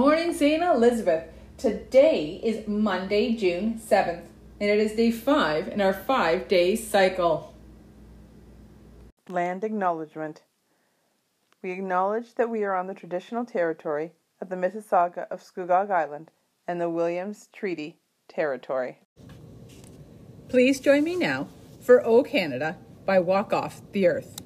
morning, St. Elizabeth. Today is Monday, June 7th, and it is day five in our five day cycle. Land Acknowledgement. We acknowledge that we are on the traditional territory of the Mississauga of Scugog Island and the Williams Treaty Territory. Please join me now for O Canada by Walk Off the Earth.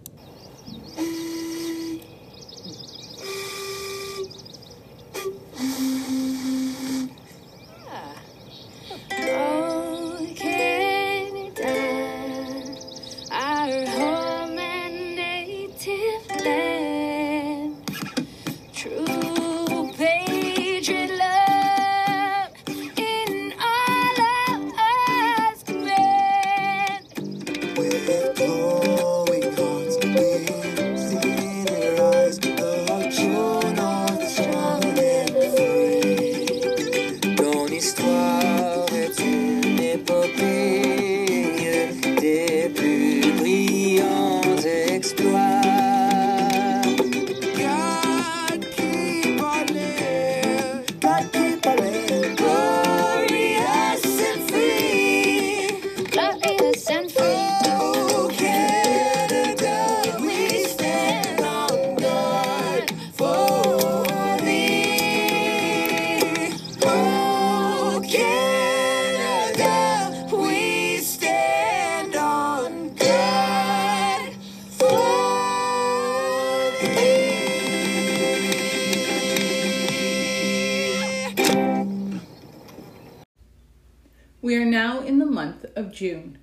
We are now in the month of June.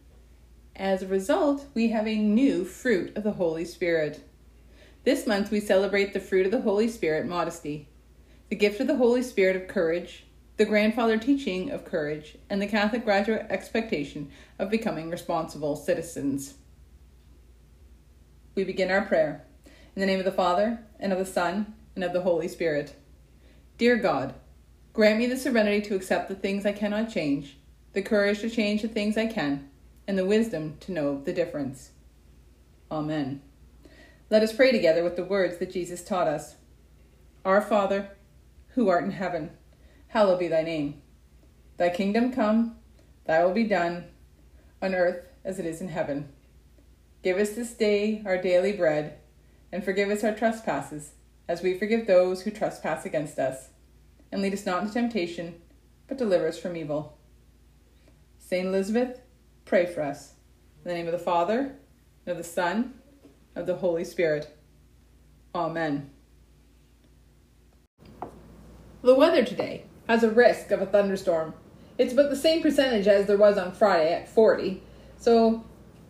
As a result, we have a new fruit of the Holy Spirit. This month we celebrate the fruit of the Holy Spirit, modesty, the gift of the Holy Spirit of courage, the grandfather teaching of courage, and the Catholic graduate expectation of becoming responsible citizens. We begin our prayer. In the name of the Father, and of the Son, and of the Holy Spirit. Dear God, grant me the serenity to accept the things I cannot change, the courage to change the things I can, and the wisdom to know the difference. Amen. Let us pray together with the words that Jesus taught us. Our Father, who art in heaven, hallowed be thy name. Thy kingdom come, thy will be done, on earth as it is in heaven. Give us this day our daily bread, and forgive us our trespasses, as we forgive those who trespass against us. And lead us not into temptation, but deliver us from evil. Saint Elizabeth, pray for us. In the name of the Father, and of the Son, and of the Holy Spirit. Amen. The weather today has a risk of a thunderstorm. It's about the same percentage as there was on Friday at 40. So,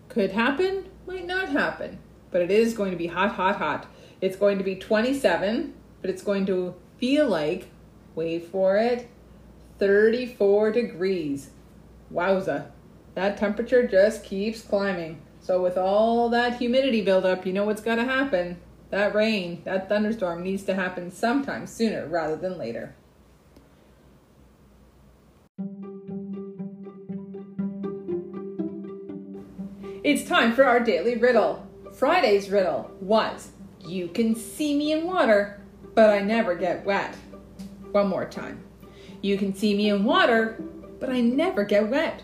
could happen, might not happen. But it is going to be hot, hot, hot. It's going to be 27, but it's going to feel like, wait for it, 34 degrees. Wowza. That temperature just keeps climbing. So, with all that humidity buildup, you know what's going to happen. That rain, that thunderstorm needs to happen sometime sooner rather than later. It's time for our daily riddle. Friday's riddle was You can see me in water, but I never get wet. One more time. You can see me in water, but I never get wet.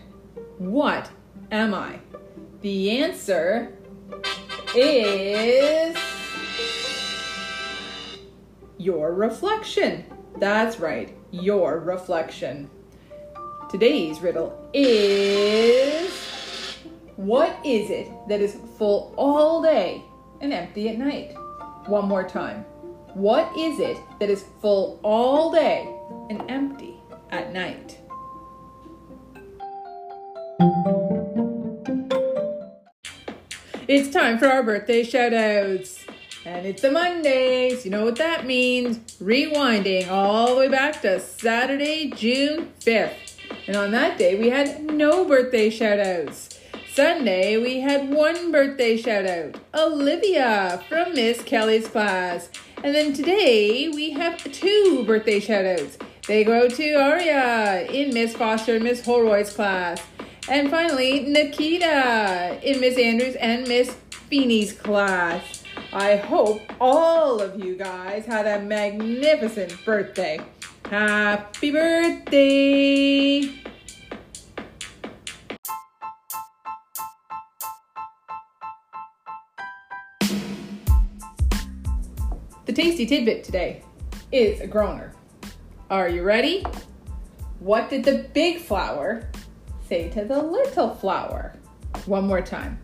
What am I? The answer is your reflection. That's right, your reflection. Today's riddle is What is it that is full all day and empty at night? One more time. What is it that is full all day and empty at night? It's time for our birthday shoutouts. And it's a Monday, so you know what that means. Rewinding all the way back to Saturday, June 5th. And on that day, we had no birthday shoutouts. Sunday, we had one birthday shout out Olivia from Miss Kelly's class. And then today, we have two birthday shout outs. They go to Aria in Miss Foster and Miss Holroyd's class. And finally, Nikita in Miss Andrews and Miss Feeney's class. I hope all of you guys had a magnificent birthday. Happy birthday! The tasty tidbit today is a groaner. Are you ready? What did the big flower say to the little flower? One more time.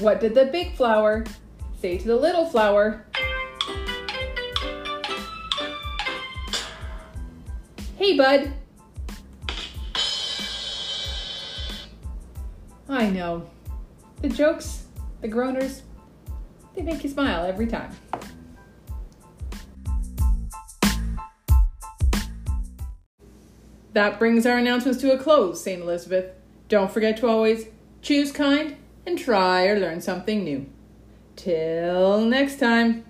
What did the big flower say to the little flower? Hey, bud. I know. The jokes, the groaners, they make you smile every time. That brings our announcements to a close, St. Elizabeth. Don't forget to always choose kind and try or learn something new. Till next time.